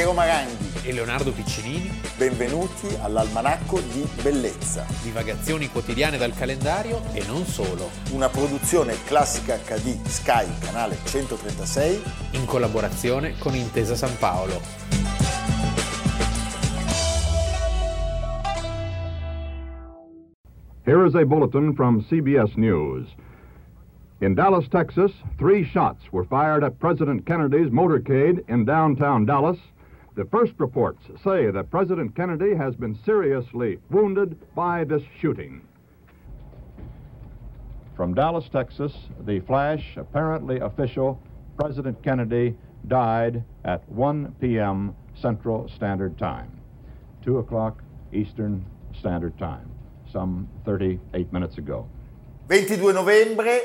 Piero Maranghi e Leonardo Piccinini. Benvenuti all'Almanacco di Bellezza. Divagazioni quotidiane dal calendario e non solo. Una produzione classica HD Sky, canale 136. In collaborazione con Intesa San Paolo. Here is a bulletin from CBS News. In Dallas, Texas, three shots were fired at President Kennedy's motorcade in downtown Dallas. The first reports say that President Kennedy has been seriously wounded by this shooting. From Dallas, Texas, the flash, apparently official, President Kennedy died at 1 p.m. Central Standard Time, 2 o'clock Eastern Standard Time, some 38 minutes ago. 22 novembre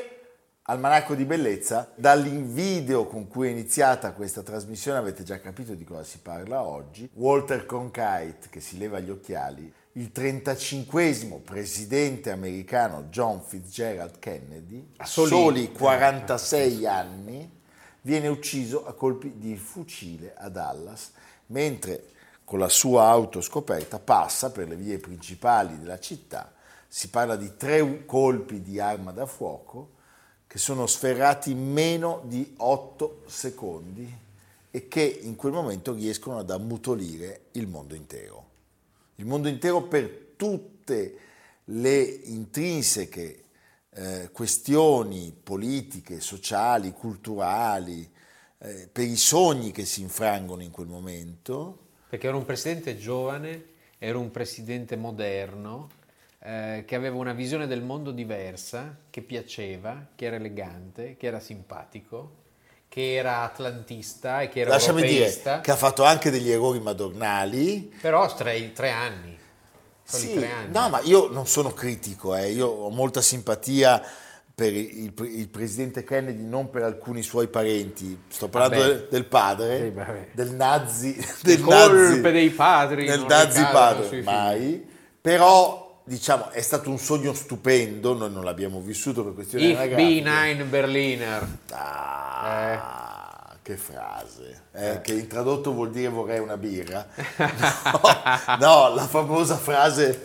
Almanacco di Bellezza, dall'invideo con cui è iniziata questa trasmissione avete già capito di cosa si parla oggi. Walter Cronkite che si leva gli occhiali, il 35 presidente americano John Fitzgerald Kennedy, a soli, soli 46 anni, viene ucciso a colpi di fucile a Dallas, mentre con la sua auto scoperta passa per le vie principali della città. Si parla di tre colpi di arma da fuoco che sono sferrati meno di 8 secondi e che in quel momento riescono ad ammutolire il mondo intero. Il mondo intero per tutte le intrinseche eh, questioni politiche, sociali, culturali, eh, per i sogni che si infrangono in quel momento. Perché era un presidente giovane, era un presidente moderno, eh, che aveva una visione del mondo diversa, che piaceva, che era elegante, che era simpatico, che era atlantista e che era Lasciami europeista. dire che ha fatto anche degli errori madornali. Però tre, tre anni. Sì, tre anni. No, ma io non sono critico, eh. io ho molta simpatia per il, il, presidente Kennedy, non per alcuni suoi parenti, sto parlando del, del, padre, sì, del nazi, del colpe nazi, dei padri, del nazi padre, mai, però diciamo, è stato un sogno stupendo, noi non l'abbiamo vissuto per questioni Ich bin ein Berliner. Ah, eh. che frase, eh, eh. che in tradotto vuol dire vorrei una birra. No, no, la famosa frase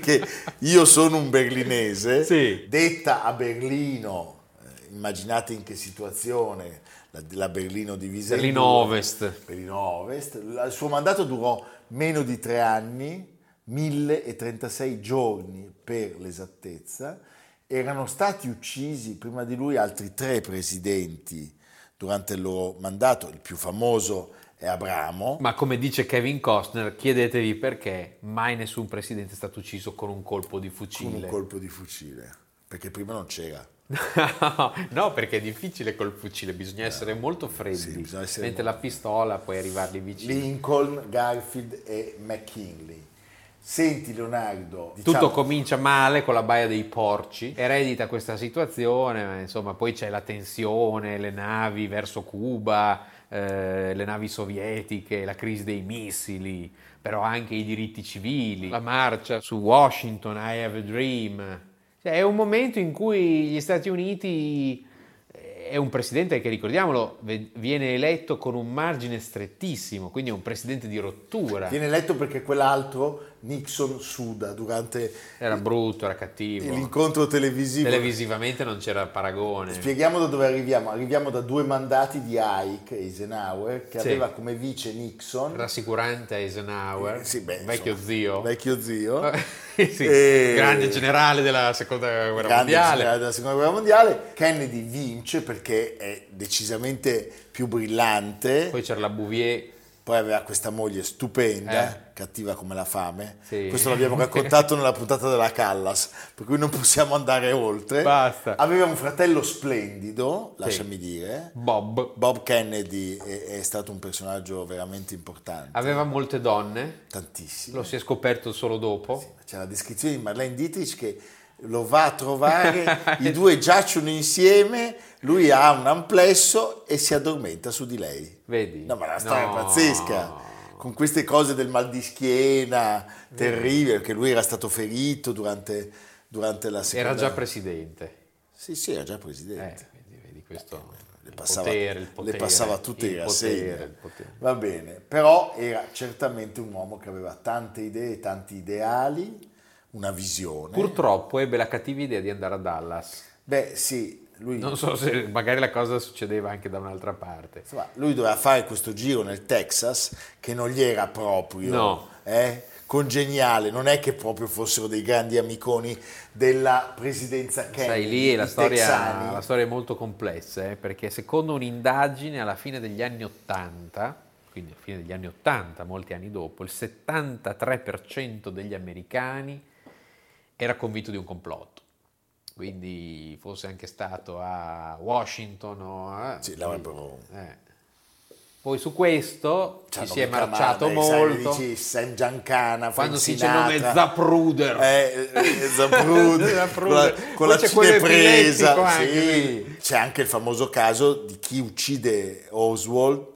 che io sono un berlinese, sì. detta a Berlino, eh, immaginate in che situazione, la, la Berlino divisa Berlino in due, Ovest. Berlino Ovest. Il suo mandato durò meno di tre anni, 1036 giorni per l'esattezza, erano stati uccisi prima di lui altri tre presidenti durante il loro mandato, il più famoso è Abramo. Ma come dice Kevin Costner, chiedetevi perché mai nessun presidente è stato ucciso con un colpo di fucile. Con un colpo di fucile, perché prima non c'era. no, perché è difficile col fucile, bisogna essere molto freddi, sì, essere mentre molto... la pistola puoi arrivarli vicino. Lincoln, Garfield e McKinley. Senti Leonardo. Diciamo... Tutto comincia male con la baia dei porci, eredita questa situazione, ma insomma poi c'è la tensione, le navi verso Cuba, eh, le navi sovietiche, la crisi dei missili, però anche i diritti civili, la marcia su Washington, I have a dream. Cioè, è un momento in cui gli Stati Uniti è un presidente che, ricordiamolo, viene eletto con un margine strettissimo, quindi è un presidente di rottura. Viene eletto perché quell'altro, Nixon, suda durante... Era brutto, era cattivo. L'incontro televisivo. Televisivamente non c'era paragone. Spieghiamo da dove arriviamo. Arriviamo da due mandati di Ike, Eisenhower, che sì. aveva come vice Nixon. Rassicurante Eisenhower, eh, sì, beh, vecchio insomma, zio. Vecchio zio. sì, e... Grande generale della seconda guerra mondiale. della seconda guerra mondiale. Kennedy vince perché è decisamente più brillante. Poi c'era la Bouvier. Poi aveva questa moglie stupenda, eh. cattiva come la fame. Sì. Questo l'abbiamo raccontato nella puntata della Callas, per cui non possiamo andare oltre. Basta. Aveva un fratello splendido, lasciami sì. dire. Bob. Bob Kennedy è, è, stato un personaggio veramente importante. Aveva molte donne. Tantissime. Lo si è scoperto solo dopo. Sì, c'è la descrizione di Marlene Dietrich che lo va a trovare, i due giacciono insieme, lui ha un amplesso e si addormenta su di lei. Vedi? No, ma la storia no. è pazzesca. Con queste cose del mal di schiena terribile, perché lui era stato ferito durante, durante la seconda... Era già presidente. Sì, sì, era già presidente. Eh, vedi, vedi questo... le passava, potere, il le potere, passava tutte il potere. Va bene, però era certamente un uomo che aveva tante idee, tanti ideali, una visione. Purtroppo ebbe la cattiva idea di andare a Dallas. Beh, sì, lui, Non so se magari la cosa succedeva anche da un'altra parte. insomma, lui doveva fare questo giro nel Texas che non gli era proprio No. eh, congeniale, non è che proprio fossero dei grandi amiconi della presidenza Kennedy. Sai, lì la storia, la storia è molto complessa, eh, perché secondo un'indagine alla fine degli anni 80, quindi alla fine degli anni 80, molti anni dopo, il 73% degli americani era convinto di un complotto. Quindi fosse anche stato a Washington o a... Sì, l'avrebbero- eh. Poi su questo Ci ci si è marciato molto. dici Sam Giancana, Quando si dice nome. Zapruder. Eh, eh, Zapruder, Zapruder. con la, con c'è cinepresa. epilettico anche, sì. C'è anche il famoso caso di chi uccide Oswald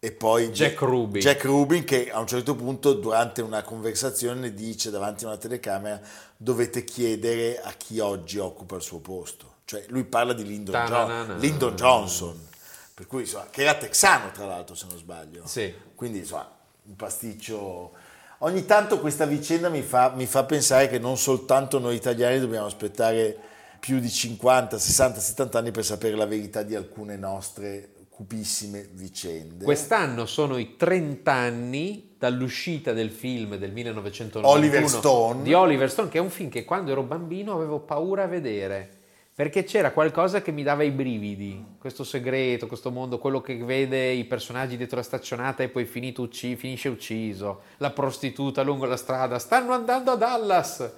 e poi Jack Rubin. Jack Rubin che a un certo punto durante una conversazione dice davanti a una telecamera dovete chiedere a chi oggi occupa il suo posto. Cioè lui parla di Lyndon, Jo- Ta-na-na-na. Lyndon Johnson, per cui, insomma, che era texano tra l'altro se non sbaglio. Sì. Quindi insomma, un pasticcio. Ogni tanto questa vicenda mi fa, mi fa pensare che non soltanto noi italiani dobbiamo aspettare più di 50, 60, 70 anni per sapere la verità di alcune nostre cupissime vicende. Quest'anno sono i 30 anni dall'uscita del film del 1991 Oliver Stone. di Oliver Stone, che è un film che quando ero bambino avevo paura a vedere. Perché c'era qualcosa che mi dava i brividi, questo segreto, questo mondo, quello che vede i personaggi dietro la staccionata e poi finito ucci- finisce ucciso, la prostituta lungo la strada, stanno andando a Dallas.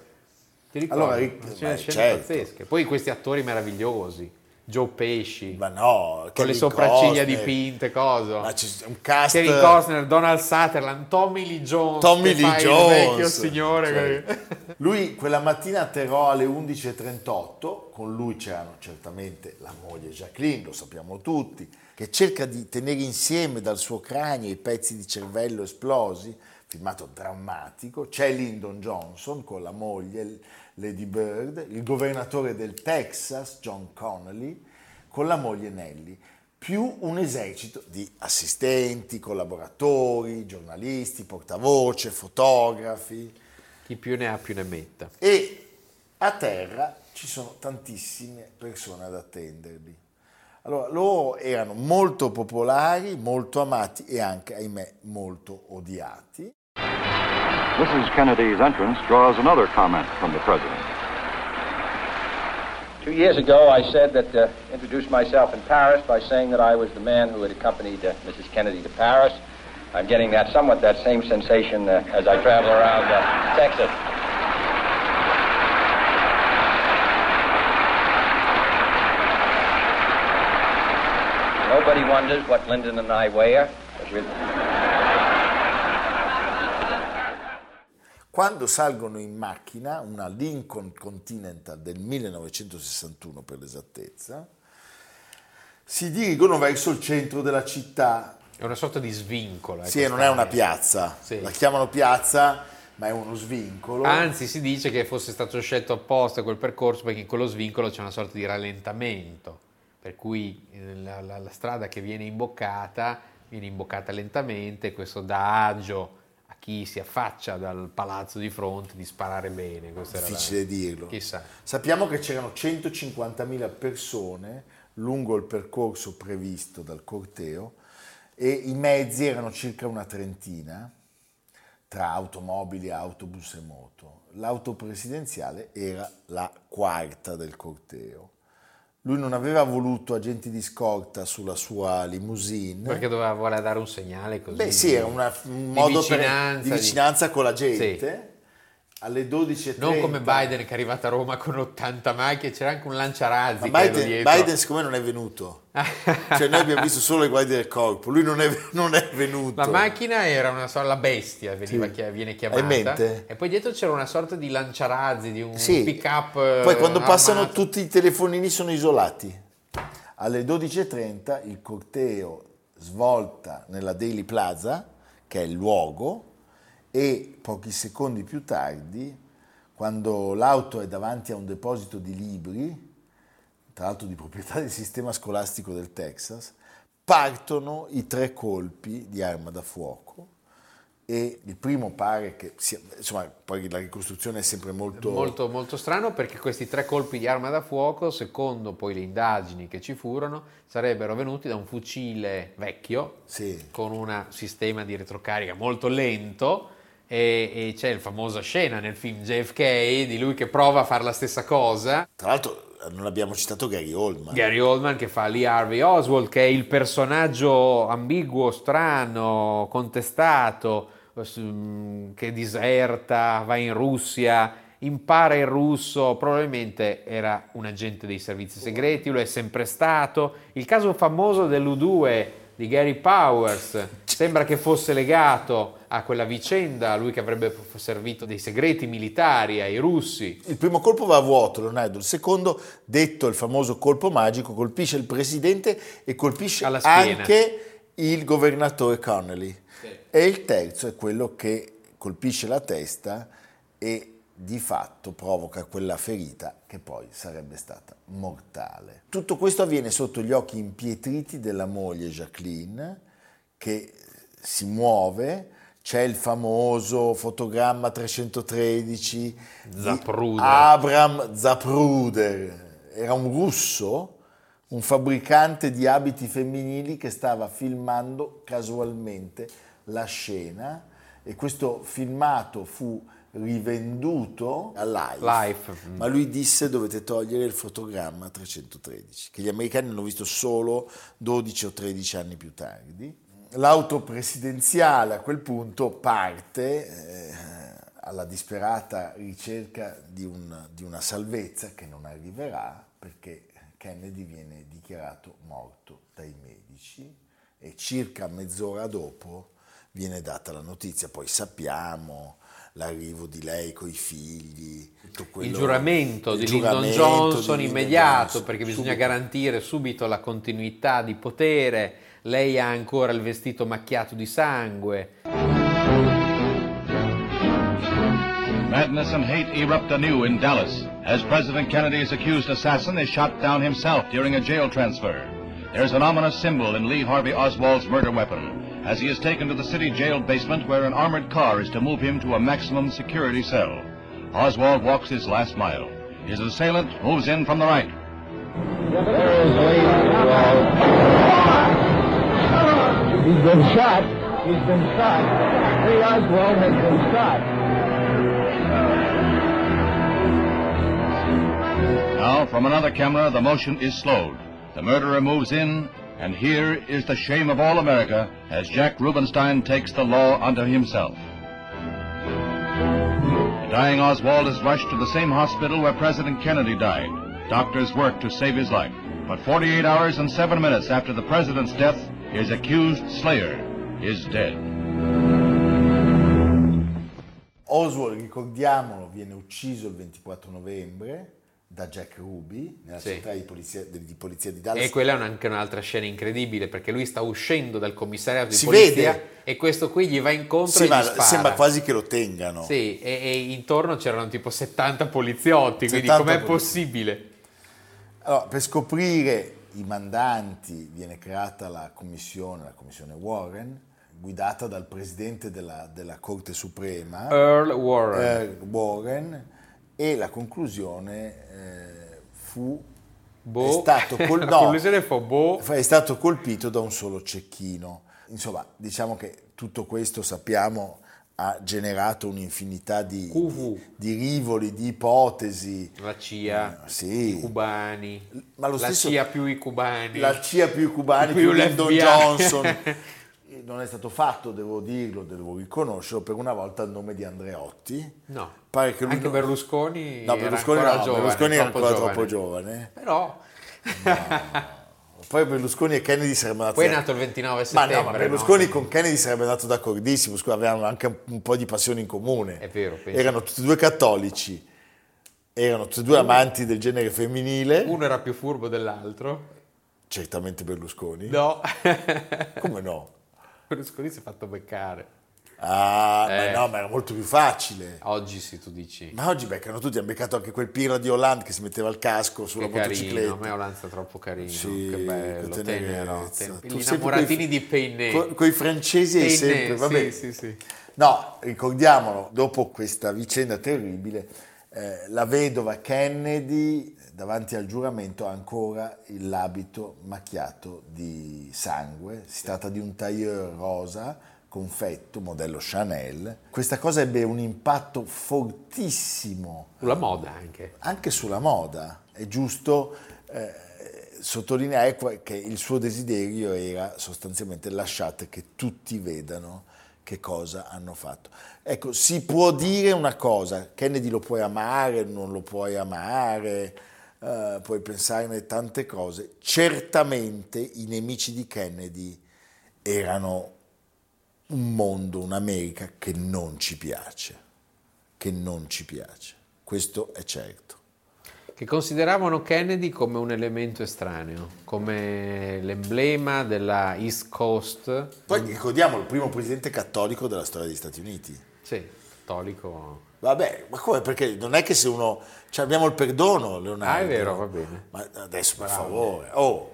Ti ricordi? Allora, ri- C'erano beh, scene certo. pazzesche. Poi questi attori meravigliosi, Joe Pesci, Ma no, con Kevin le sopracciglia Costner. dipinte, cosa? Ma c'è un cast Kevin Costner, Donald Sutherland, Tommy Lee Jones. Tommy Lee Jones. vecchio signore. Cioè, lui quella mattina atterrò alle 11.38, con lui c'erano certamente la moglie Jacqueline, lo sappiamo tutti, che cerca di tenere insieme dal suo cranio i pezzi di cervello esplosi, filmato drammatico, c'è Lyndon Johnson con la moglie Lady Bird, il governatore del Texas, John Connolly, con la moglie Nellie, più un esercito di assistenti, collaboratori, giornalisti, portavoce, fotografi Chi più ne ha più ne metta. e a terra ci sono tantissime persone ad attenderli. Allora, loro erano molto popolari, molto amati e anche, ahimè, molto odiati. Mrs. Kennedy's entrance draws another comment from the president. Two years ago, I said that, uh, introduced myself in Paris by saying that I was the man who had accompanied uh, Mrs. Kennedy to Paris. I'm getting that somewhat that same sensation uh, as I travel around uh, Texas. Nobody wonders what Lyndon and I wear. Quando salgono in macchina, una Lincoln Continental del 1961 per l'esattezza, si dirigono verso il centro della città. È una sorta di svincolo. Sì, ecco, non è una piazza, Sì. la chiamano piazza, ma è uno svincolo. Anzi, si dice che fosse stato scelto apposta quel percorso perché in quello svincolo c'è una sorta di rallentamento, per cui eh, la, la- la strada che viene imboccata viene imboccata lentamente, questo dà agio chi si affaccia dal palazzo di fronte di sparare bene. Questo era la- difficile dirlo. Chissà. Sappiamo che c'erano 150.000 persone lungo il percorso previsto dal corteo e i mezzi erano circa una trentina tra automobili, autobus e moto. L'auto presidenziale era la quarta del corteo. Lui non aveva voluto agenti di scorta sulla sua limousine. Perché doveva voler dare un segnale così. Beh, sì, era una- un di modo per- vicinanza, di vicinanza con la gente. Sì. Alle 12.30. Non come Biden che è arrivato a Roma con 80 macchine, c'era anche un lanciarazzi. Ma Biden. Biden siccome non è venuto, cioè noi abbiamo visto solo le guardie del corpo, lui non è, non è venuto. La macchina era una sorta, la bestia veniva Sì. chia- viene chiamata. E poi dietro c'era una sorta di lanciarazzi, di un Sì. pick up. Poi quando passano tutti i telefonini sono isolati. Alle 12.30 il corteo svolta nella Daily Plaza, che è il luogo, e pochi secondi più tardi, quando l'auto è davanti a un deposito di libri, tra l'altro di proprietà del sistema scolastico del Texas, partono i tre colpi di arma da fuoco e il primo pare che sia, insomma, poi la ricostruzione è sempre molto... Molto, molto strano perché questi tre colpi di arma da fuoco, secondo poi le indagini che ci furono, sarebbero venuti da un fucile vecchio Sì. con un sistema di retrocarica molto lento e, e c'è la famosa scena nel film JFK di lui che prova a fare la stessa cosa Tra l'altro non abbiamo citato Gary Oldman. Gary Oldman che fa Lee Harvey Oswald, che è il personaggio ambiguo, strano, contestato, mm, che diserta, va in Russia, impara il russo, probabilmente era un agente dei servizi segreti, lo è sempre stato. Il caso famoso dell'U2 di Gary Powers sembra che fosse legato a quella vicenda, lui che avrebbe servito dei segreti militari ai russi. Il primo colpo va a vuoto, Leonardo. Il secondo, detto il famoso colpo magico, colpisce il presidente e colpisce anche il governatore Connolly. E il terzo è quello che colpisce la testa e di fatto provoca quella ferita che poi sarebbe stata mortale. Tutto questo avviene sotto gli occhi impietriti della moglie Jacqueline che si muove, c'è il famoso fotogramma 313 di Zapruder. Abram Zapruder, era un russo, un fabbricante di abiti femminili che stava filmando casualmente la scena e questo filmato fu rivenduto a Life, Life. ma lui disse dovete togliere il fotogramma 313 che gli americani hanno visto solo 12 o 13 anni più tardi l'auto presidenziale a quel punto parte eh, alla disperata ricerca di, un- di una salvezza che non arriverà perché Kennedy viene dichiarato morto dai medici e circa mezz'ora dopo viene data la notizia. Poi sappiamo l'arrivo di lei coi figli, tutto quello- il giuramento il di Lyndon giuramento Johnson di Lyndon immediato Johnson, perché bisogna subito. garantire subito la continuità di potere. Lei ha ancora il vestito macchiato di sangue. Madness and hate erupt anew in Dallas as President Kennedy's accused assassin is shot down himself during a jail transfer. There's an ominous symbol in Lee Harvey Oswald's murder weapon as he is taken to the city jail basement where an armored car is to move him to a maximum security cell. Oswald walks his last mile. His assailant moves in from the right. There is Lee. He's been shot. He's been shot. Lee Oswald has been shot. Now, from another camera, the motion is slowed. The murderer moves in, and here is the shame of all America as Jack Rubenstein takes the law unto himself. The dying Oswald is rushed to the same hospital where President Kennedy died. Doctors work to save his life. But 48 hours and 7 minutes after the president's death, his accused slayer is dead. Oswald, ricordiamolo, viene ucciso il 24 novembre da Jack Ruby nella Sì. città di polizia di, di polizia di Dallas. E quella è anche un'altra scena incredibile perché lui sta uscendo dal commissariato di Si polizia vede. e questo qui gli va incontro Sì, e ma sembra quasi che lo tengano. Sì, e, e intorno c'erano tipo 70 poliziotti, quindi 70 com'è poliziotti. possibile? Allora, per scoprire i mandanti viene creata la commissione, la commissione Warren, guidata dal presidente della, della Corte Suprema, Earl Warren. Earl Warren, e la conclusione eh, fu Boh. è stato, col- no, fu boh. è stato colpito da un solo cecchino. Insomma, diciamo che tutto questo sappiamo ha generato un'infinità di, di, di rivoli, di ipotesi. La CIA, Eh, sì. i cubani, Ma lo la stesso- CIA più i cubani. La CIA più i cubani, Più più Lyndon. Johnson. Non è stato fatto, devo dirlo, devo riconoscerlo, per una volta il nome di Andreotti. No, Pare che lui anche non- Berlusconi, No, era Berlusconi, ancora no, giovane, Berlusconi era ancora giovane. troppo giovane. Però Poi Berlusconi e Kennedy sarebbero andati... poi è nato il 29 Ma settembre. no, ma Berlusconi con Kennedy sarebbe andato d'accordissimo, scusa, avevano anche un, un po' di passione in comune. È vero, penso. Erano tutti e due cattolici, erano tutti e due amanti del genere femminile, Uno era più furbo dell'altro. certamente Berlusconi. No, Come no? Berlusconi si è fatto beccare. Ah, Eh. ma no, ma era molto più facile. Oggi sì, tu dici. Ma oggi beccano tutti, hanno beccato anche quel Piro di Hollande che si metteva il casco sulla Che carino, motocicletta. a me Olanza è troppo carino, Sì, che bello, con tenero, ten- gli innamoratini coi- di Peiné. co- coi francesi Peiné, sempre, vabbè. sì, sì, sì. No, ricordiamolo, dopo questa vicenda terribile, eh, la vedova Kennedy davanti al giuramento ha ancora l'abito macchiato di sangue. Si tratta di un tailleur rosa, confetto, modello Chanel. Questa cosa ebbe un impatto fortissimo Sulla moda anche. anche sulla moda. È giusto eh, sottolineare che il suo desiderio era sostanzialmente lasciate che tutti vedano che cosa hanno fatto. Ecco, si può dire una cosa, Kennedy lo puoi amare, non lo puoi amare, eh, puoi pensarne tante cose. Certamente i nemici di Kennedy erano un mondo, un'America che non ci piace, che non ci piace. Questo è certo. Che consideravano Kennedy come un elemento estraneo, come l'emblema della East Coast. Poi ricordiamo il primo presidente cattolico della storia degli Stati Uniti. Sì, cattolico. Vabbè, ma come? Perché non è che se uno... Cioè abbiamo il perdono, Leonardo. Ah, è vero, va bene. Ma adesso, per favore. Oh,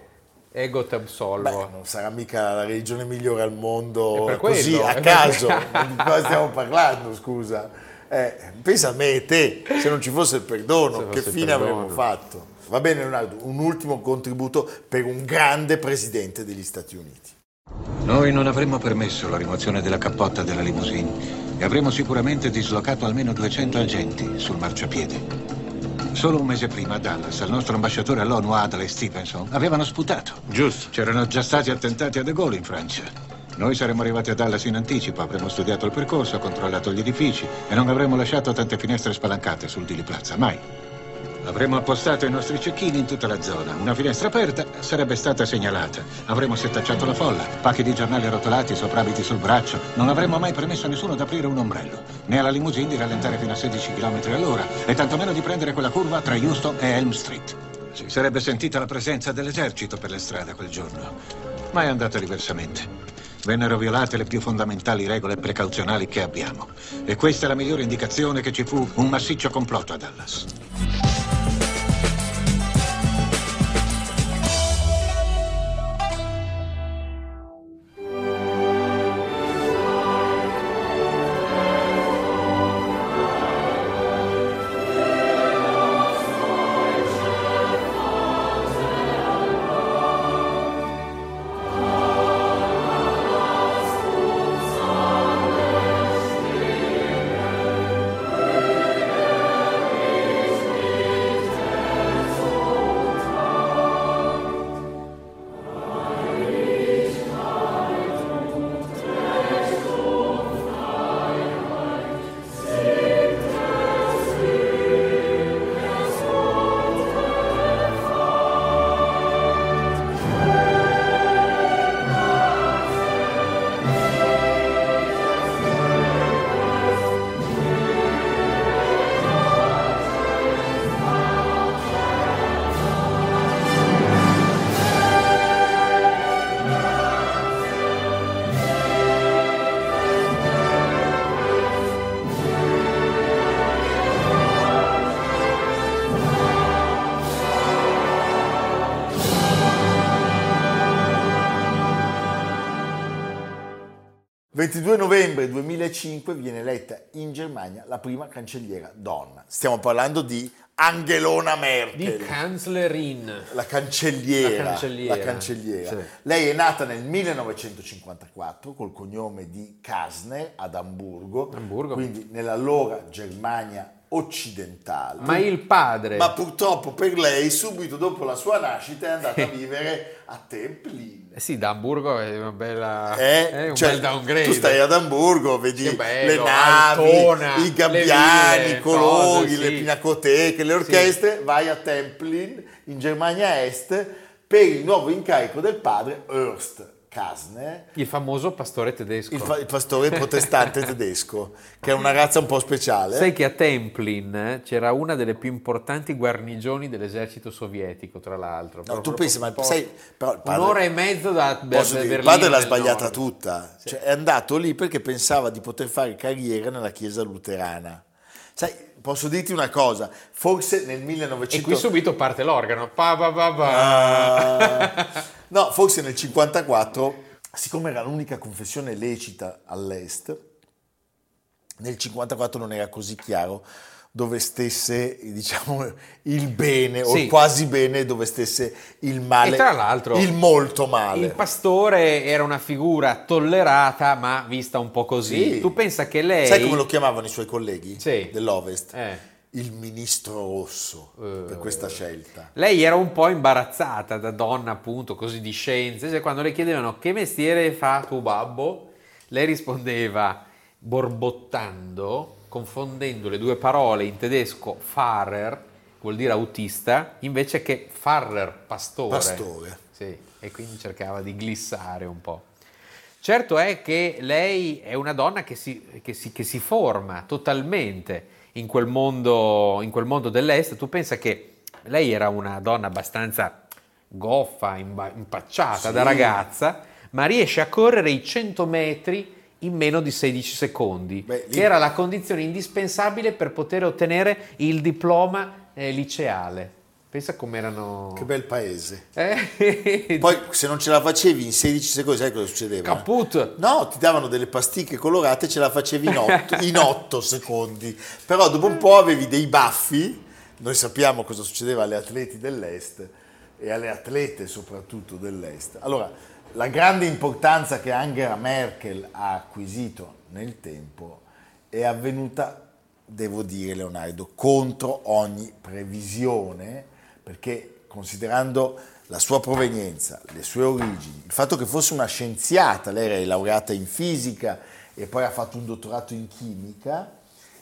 Ego te beh, absolvo. non sarà mica la religione migliore al mondo È per così, quello, a per- caso. Di cosa stiamo parlando, scusa? Eh, pensa a me e te, se non ci fosse il perdono, Se che fosse il fine perdono. avremmo fatto? Va bene, Leonardo, un ultimo contributo per un grande presidente degli Stati Uniti. Noi non avremmo permesso la rimozione della cappotta della limousine e avremmo sicuramente dislocato almeno 200 agenti sul marciapiede. Solo un mese prima a Dallas, al nostro ambasciatore all'ONU Adlai Stevenson, avevano sputato. Giusto. C'erano già stati attentati a De Gaulle in Francia. Noi saremmo arrivati a Dallas in anticipo, avremmo studiato il percorso, controllato gli edifici e non avremmo lasciato tante finestre spalancate sul Dili Plaza, mai. Avremmo appostato i nostri cecchini in tutta la zona. Una finestra aperta sarebbe stata segnalata. Avremmo settacciato la folla, pacchi di giornali arrotolati, soprabiti sul braccio. Non avremmo mai permesso a nessuno di aprire un ombrello, né alla limousine di rallentare fino a 16 km all'ora, e tantomeno di prendere quella curva tra Houston e Elm Street. Si sarebbe sentita la presenza dell'esercito per le strade quel giorno, ma è andata diversamente. Vennero violate le più fondamentali regole precauzionali che abbiamo. E questa è la migliore indicazione che ci fu un massiccio complotto a Dallas. 22 novembre 2005 viene eletta in Germania la prima cancelliera donna. Stiamo parlando di Angelona Merkel. Di Kanzlerin. La cancelliera, La cancelliera, la cancelliera. sì. Lei è nata nel 1954 col cognome di Kasner ad Amburgo, Amburgo. quindi nell'allora Germania occidentale. Ma il padre. Ma purtroppo per lei, subito dopo la sua nascita, è andata a vivere a Templin. Eh sì, da Hamburgo è una bella... Eh, è un cioè, bel downgrade. Tu stai ad Amburgo, vedi bello, le navi, Altona, i gabbiani, le i colori, cose, le sì. pinacoteche, le orchestre, vai a Templin in Germania Est per il nuovo incarico del padre Hearst. Kasner, Il famoso pastore tedesco. il, fa- il pastore protestante tedesco, che è una razza un po' speciale. Sai che a Templin eh, c'era una delle più importanti guarnigioni dell'esercito sovietico, tra l'altro. No, tu pensi, ma sai, però il padre- un'ora e mezzo da Ber- Posso dire, il Berlino padre l'ha sbagliata Nord. tutta, Cioè, è andato lì perché pensava di poter fare carriera nella chiesa luterana. Sai, posso dirti una cosa, forse nel 1900... E qui subito parte l'organo. Pa, pa, pa, pa. Ah, no, forse nel 54, siccome era l'unica confessione lecita all'est, nel 54 non era così chiaro dove stesse diciamo il bene o Sì. il quasi bene dove stesse il male E tra l'altro, il molto male Il pastore era una figura tollerata, ma vista un po' così. Sì. Tu pensa che lei. sai come lo chiamavano i suoi colleghi Sì. dell'ovest Eh. Il ministro rosso per questa scelta Lei era un po' imbarazzata da donna, appunto, così di scienze. Cioè, quando le chiedevano che mestiere fa tuo babbo, lei rispondeva borbottando, confondendo le due parole in tedesco Fahrer, vuol dire autista, invece che Pfarrer, pastore. Pastore. Sì, e quindi cercava di glissare un po'. Certo è che lei è una donna che si, che si- che si forma totalmente in quel, mondo, in quel mondo dell'est. Tu pensa che lei era una donna abbastanza goffa, impacciata Sì. da ragazza, ma riesce a correre i 100 metri in meno di 16 secondi, Beh, lì- che era la condizione indispensabile per poter ottenere il diploma eh, liceale. Pensa com'erano... che bel paese Eh, poi se non ce la facevi in 16 secondi sai cosa succedeva? Caput! No, ti davano delle pasticche colorate e ce la facevi in 8, in 8 secondi. Però dopo un po' avevi dei baffi. Noi sappiamo cosa succedeva alle atleti dell'Est e alle atlete soprattutto dell'Est. Allora, la grande importanza che Angela Merkel ha acquisito nel tempo è avvenuta, devo dire Leonardo, contro ogni previsione, perché considerando la sua provenienza, le sue origini, il fatto che fosse una scienziata, lei era laureata in fisica e poi ha fatto un dottorato in chimica,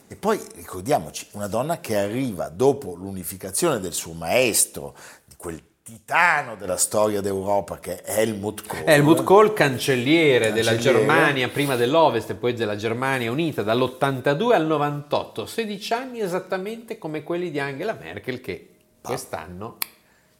e poi ricordiamoci, una donna che arriva dopo l'unificazione del suo maestro, di quel titano della storia d'Europa che è Helmut Kohl. Helmut Kohl, cancelliere, della Cancelliere. Germania, prima dell'Ovest e poi della Germania unita dall'82 al 98, 16 anni esattamente come quelli di Angela Merkel che quest'anno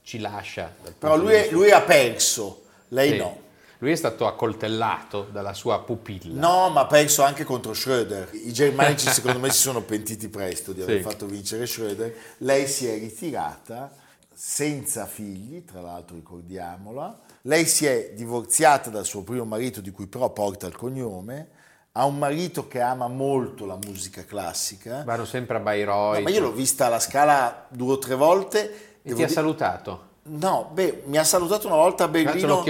ci lascia. Però lui, è- lui ha perso, lei Sì. no. Lui è stato accoltellato dalla sua pupilla. No, ma ha perso anche contro Schröder. I germanici secondo me si sono pentiti presto di aver Sì. fatto vincere Schröder. Lei si è ritirata senza figli, tra l'altro ricordiamola. Lei si è divorziata dal suo primo marito, di cui però porta il cognome. Ha un marito che ama molto la musica classica. Vanno sempre a Bayreuth. No, ma io l'ho vista alla scala due o tre volte. e ti ha di- salutato. No, beh, mi ha salutato una volta a Berlino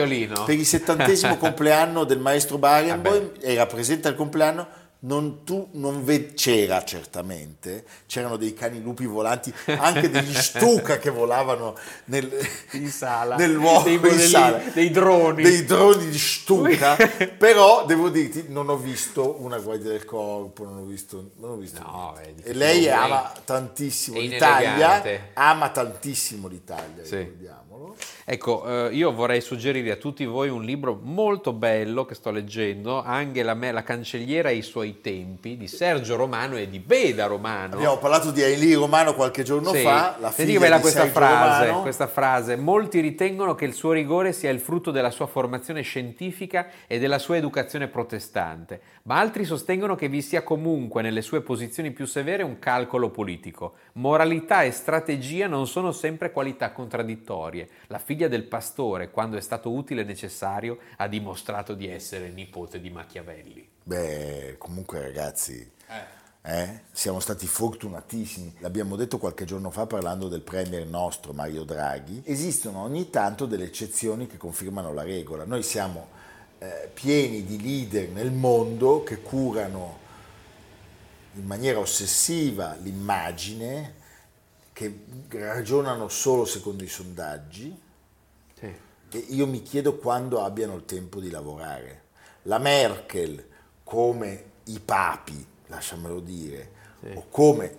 per il settantesimo compleanno del maestro Barenboim, era presente al compleanno, non, tu non ve- c'era certamente, c'erano dei cani lupi volanti, anche degli stuca che volavano nel, In sala. nel luogo, Dei in sala. dei droni. dei droni di stuca, però devo dirti, non ho visto una guardia del corpo, non ho visto, non ho visto No, vedi, e lei lei ama tantissimo l'Italia, ama tantissimo l'Italia, Sì. Ricordiamolo. Ecco, eh, io vorrei suggerire a tutti voi un libro molto bello che sto leggendo, Angela Me, la cancelliera e i suoi tempi, di Sergio Romano e di Beda Romano. Abbiamo parlato di Ailì Romano qualche giorno Sì. fa, la Senti figlia bella di questa Sergio frase, Romano. questa frase. Molti ritengono che il suo rigore sia il frutto della sua formazione scientifica e della sua educazione protestante, ma altri sostengono che vi sia comunque nelle sue posizioni più severe un calcolo politico. Moralità e strategia non sono sempre qualità contraddittorie. La figlia del pastore, quando è stato utile e necessario, ha dimostrato di essere nipote di Machiavelli. Beh, comunque ragazzi, eh, siamo stati fortunatissimi. L'abbiamo detto qualche giorno fa parlando del premier nostro Mario Draghi. Esistono ogni tanto delle eccezioni che confermano la regola. Noi siamo eh, pieni di leader nel mondo che curano in maniera ossessiva l'immagine, che ragionano solo secondo i sondaggi. Sì. E io mi chiedo quando abbiano il tempo di lavorare. La Merkel, come i papi, lasciamelo dire, o come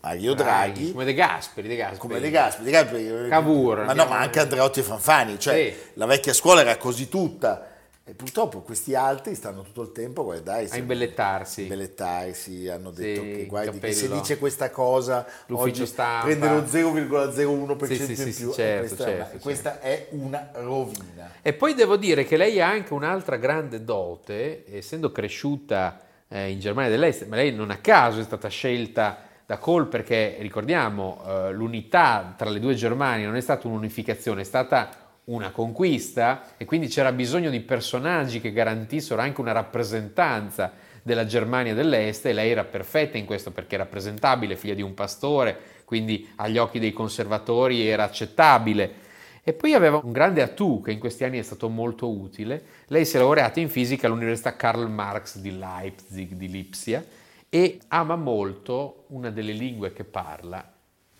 Mario Draghi, come De Gasperi, De Gasperi. come De Gasperi, De Gasperi- Cavour, ma no, ma anche Andreotti e Fanfani, cioè Sì. la vecchia scuola era così tutta. E purtroppo questi altri stanno tutto il tempo a guardare, A imbellettarsi. imbellettarsi, hanno detto Sì, che guardi che se dice questa cosa oggi stampa. prende lo 0,01% Sì, sì, in sì, più. Certo, questa, è una, certo, questa è una rovina. E poi devo dire che lei ha anche un'altra grande dote, essendo cresciuta eh, in Germania dell'Est, ma lei non a caso è stata scelta da Kohl perché ricordiamo eh, l'unità tra le due Germanie non è stata un'unificazione, è stata una conquista e quindi c'era bisogno di personaggi che garantissero anche una rappresentanza della Germania dell'Est e lei era perfetta in questo perché era presentabile, figlia di un pastore, quindi agli occhi dei conservatori era accettabile. E poi aveva un grande atu che in questi anni è stato molto utile. Lei si è laureata in fisica all'Università Karl Marx di Leipzig, di Lipsia, e ama molto una delle lingue che parla,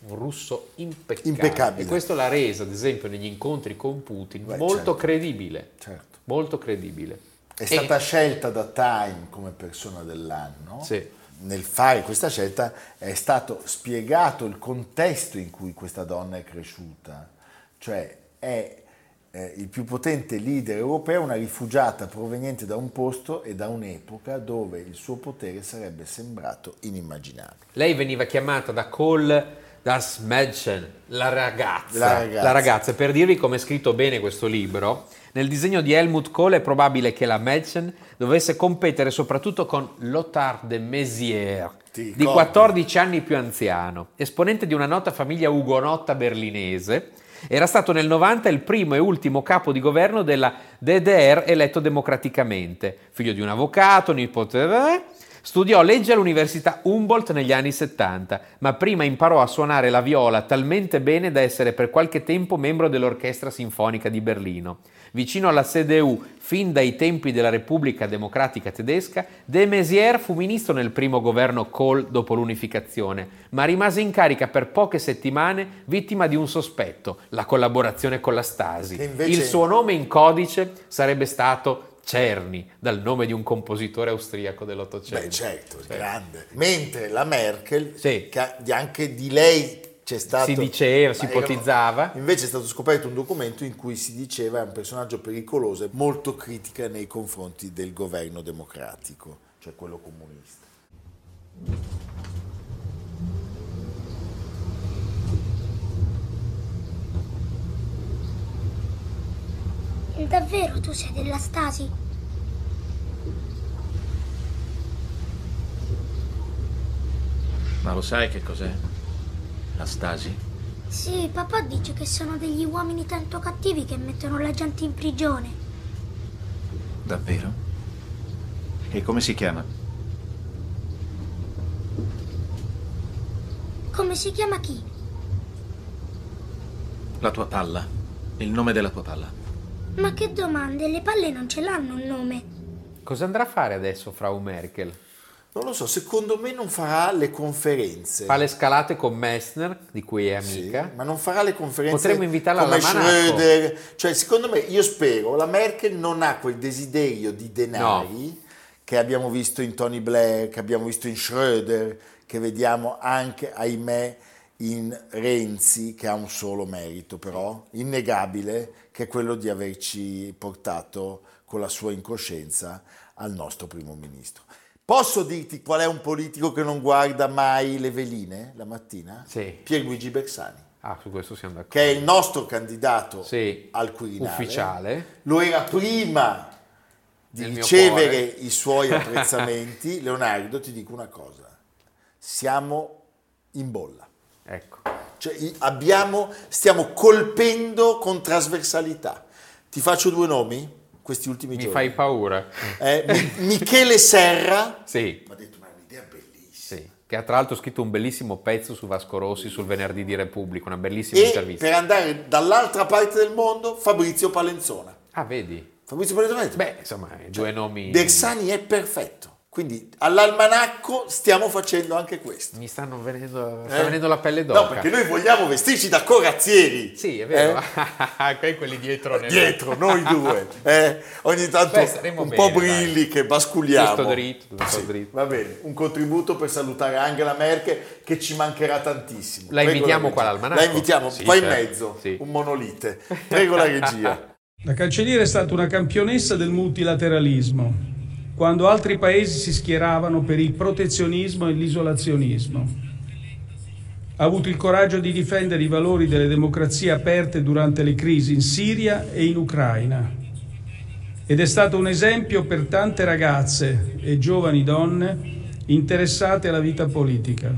un russo impeccabile. Impeccabile. E questo l'ha resa, ad esempio, negli incontri con Putin Beh, molto certo. credibile. Certo. Molto credibile. È E- stata scelta da Time come persona dell'anno. Sì. Nel fare questa scelta è stato spiegato il contesto in cui questa donna è cresciuta, cioè è eh, il più potente leader europeo, una rifugiata proveniente da un posto e da un'epoca dove il suo potere sarebbe sembrato inimmaginabile. Lei veniva chiamata da Kohl das Mädchen, la ragazza. La ragazza. La ragazza. Per dirvi come è scritto bene questo libro, nel disegno di Helmut Kohl è probabile che la Mädchen dovesse competere soprattutto con Lothar de Maizière, Ti di ricordi? 14 anni più anziano, esponente di una nota famiglia ugonotta berlinese. Era stato nel 90 il primo e ultimo capo di governo della DDR eletto democraticamente, figlio di un avvocato, nipote... Studiò legge all'Università Humboldt negli anni 70, ma prima imparò a suonare la viola talmente bene da essere per qualche tempo membro dell'Orchestra Sinfonica di Berlino. Vicino alla CDU, fin dai tempi della Repubblica Democratica Tedesca, de Maizière fu ministro nel primo governo Kohl dopo l'unificazione, ma rimase in carica per poche settimane vittima di un sospetto, la collaborazione con la Stasi. Invece- Il suo nome in codice sarebbe stato Cerny, dal nome di un compositore austriaco dell'Ottocento. Beh certo, grande. Mentre la Merkel, Sì. anche di lei c'è stato... Si diceva, si ipotizzava. Invece è stato scoperto un documento in cui si diceva è un personaggio pericoloso e molto critica nei confronti del governo democratico, cioè quello comunista. Davvero tu sei della Stasi? Ma lo sai che cos'è? La Stasi? Sì, papà dice che sono degli uomini tanto cattivi che mettono la gente in prigione. Davvero? E come si chiama? Come si chiama chi? La tua palla. Il nome della tua palla. Ma che domande, le palle non ce l'hanno un nome. Cosa andrà a fare adesso Frau Merkel? Non lo so, secondo me non farà le conferenze. Fa le scalate con Messner, di cui è Sì, amica. ma non farà le conferenze Potremmo invitarla come all'Almanacco. Schröder. Cioè, secondo me, io spero, la Merkel non ha quel desiderio di denari che abbiamo visto in Tony Blair, che abbiamo visto in Schröder, che vediamo anche, ahimè, in Renzi, che ha un solo merito però, innegabile, che è quello di averci portato con la sua incoscienza al nostro primo ministro. Posso dirti qual è un politico che non guarda mai le veline la mattina? Sì. Pierluigi Bersani, Ah, su questo siamo d'accordo. che è il nostro candidato Sì, al Quirinale. ufficiale. Lo era prima di Nel ricevere i suoi apprezzamenti. Leonardo, ti dico una cosa, siamo in bolla. Ecco. Cioè, abbiamo, stiamo colpendo con trasversalità. Ti faccio due nomi questi ultimi Mi giorni. fai paura. Eh, Mi- Michele Serra Sì, mi ha detto, ma è un'idea bellissima. sì. Che ha tra l'altro scritto un bellissimo pezzo su Vasco Rossi sul venerdì di Repubblica, una bellissima E intervista. per andare dall'altra parte del mondo, Fabrizio Palenzona. Ah, vedi? Fabrizio Palenzona Beh, insomma, due nomi... Bersani è perfetto. Quindi all'almanacco stiamo facendo anche questo. Mi stanno venendo, sta Eh? venendo la pelle d'oca. No, perché noi vogliamo vestirci da corazzieri. Sì, è vero. Eh? Poi quelli dietro. nel- Dietro, noi due. Eh, ogni tanto Beh, un bene, po' brilli che basculiamo. Giusto dritto, giusto Sì, dritto. Va bene, un contributo per salutare Angela Merkel che ci mancherà tantissimo. La Prego invitiamo qua all'almanacco? La invitiamo, Sì, qua in certo, mezzo, sì. un monolite. Prego la regia. La cancelliera è stata una campionessa del multilateralismo, quando altri paesi si schieravano per il protezionismo e l'isolazionismo. Ha avuto il coraggio di difendere i valori delle democrazie aperte durante le crisi in Siria e in Ucraina ed è stato un esempio per tante ragazze e giovani donne interessate alla vita politica.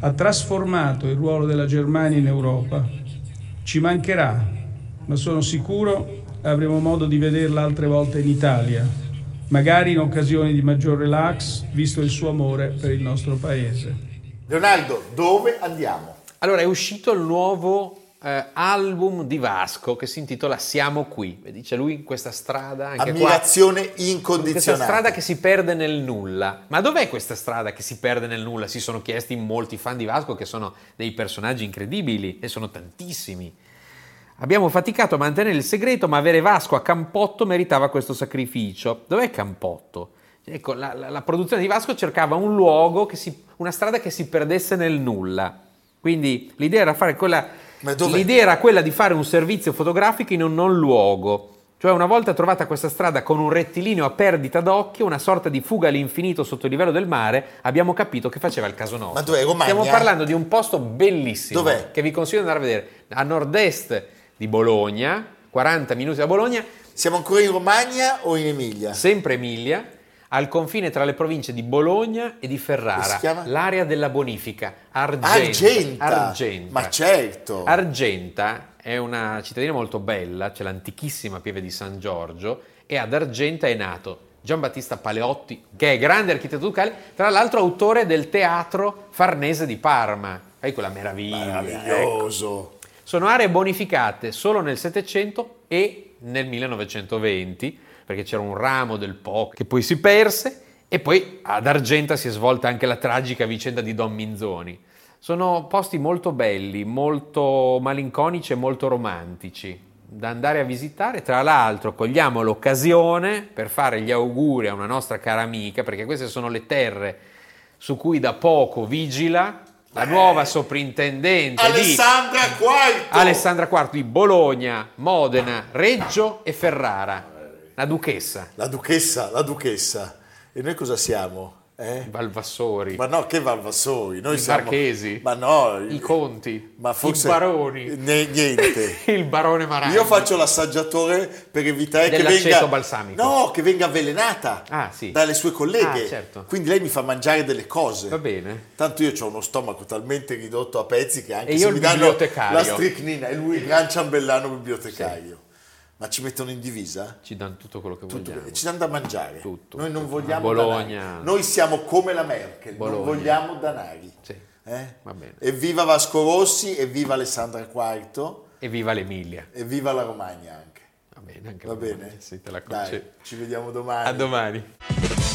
Ha trasformato il ruolo della Germania in Europa. Ci mancherà ma sono sicuro avremo modo di vederla altre volte in Italia, magari in occasioni di maggior relax, visto il suo amore per il nostro paese. Leonardo, dove andiamo? Allora, è uscito il nuovo eh, album di Vasco che si intitola Siamo qui. Vedi, c'è lui in questa strada. Anche Ammirazione qua, incondizionata. Questa strada che si perde nel nulla. Ma dov'è questa strada che si perde nel nulla? Si sono chiesti molti fan di Vasco che sono dei personaggi incredibili e sono tantissimi. Abbiamo faticato a mantenere il segreto, ma avere Vasco a Campotto meritava questo sacrificio. Dov'è Campotto? Ecco, la, la, la produzione di Vasco cercava un luogo, si, una strada che si perdesse nel nulla. Quindi l'idea era, quella, l'idea era quella di fare un servizio fotografico in un non luogo. Cioè una volta trovata questa strada con un rettilineo a perdita d'occhio, una sorta di fuga all'infinito sotto il livello del mare, abbiamo capito che faceva il caso nostro. Ma dov'è Romagna? Stiamo parlando di un posto bellissimo dov'è? che vi consiglio di andare a vedere a nord-est di Bologna, 40 minuti da Bologna. Siamo ancora in Romagna o in Emilia? Sempre Emilia, al confine tra le province di Bologna e di Ferrara, l'area della bonifica, Argenta. Argenta. Argenta. Ma certo. Argenta è una cittadina molto bella, c'è l'antichissima pieve di San Giorgio e ad Argenta è nato Giambattista Paleotti, che è grande architetto ducale, tra l'altro autore del teatro Farnese di Parma. Hai quella meraviglia. Meraviglioso. Ecco. Sono aree bonificate solo nel Settecento e nel 1920, perché c'era un ramo del Po che poi si perse e poi ad Argenta si è svolta anche la tragica vicenda di Don Minzoni. Sono posti molto belli, molto malinconici e molto romantici da andare a visitare. Tra l'altro, cogliamo l'occasione per fare gli auguri a una nostra cara amica, perché queste sono le terre su cui da poco vigila la nuova soprintendente Alessandra di Quarto. Alessandra Quarto di Bologna, Modena, Reggio e Ferrara. La duchessa. La duchessa, la duchessa. E noi cosa siamo? Eh? Valvassori. Ma no, che Valvassori? Noi I siamo... Marchesi. Ma no. I Conti. Ma forse... I Baroni. Ne, niente. il Barone Maragni. Io faccio l'assaggiatore per evitare che venga... balsamico. No, che venga avvelenata. Ah, sì. Dalle sue colleghe. Ah, certo. Quindi lei mi fa mangiare delle cose. Va bene. Tanto io ho uno stomaco talmente ridotto a pezzi che anche e se mi il danno bibliotecario. la stricnina e lui il gran ciambellano bibliotecario. Sì. Ma ci mettono in divisa? Ci danno tutto quello che tutto, vogliamo. Ci danno da mangiare. Tutto. Noi non vogliamo Bologna. danari. Noi siamo come la Merkel, Bologna. non vogliamo danari. Sì. Eh? Va bene. Evviva Vasco Rossi, evviva Alessandra Quarto. Evviva l'Emilia. Evviva la Romagna anche. Va bene, anche Va bene? Romagna, Sì, te la Dai, ci vediamo domani. A domani.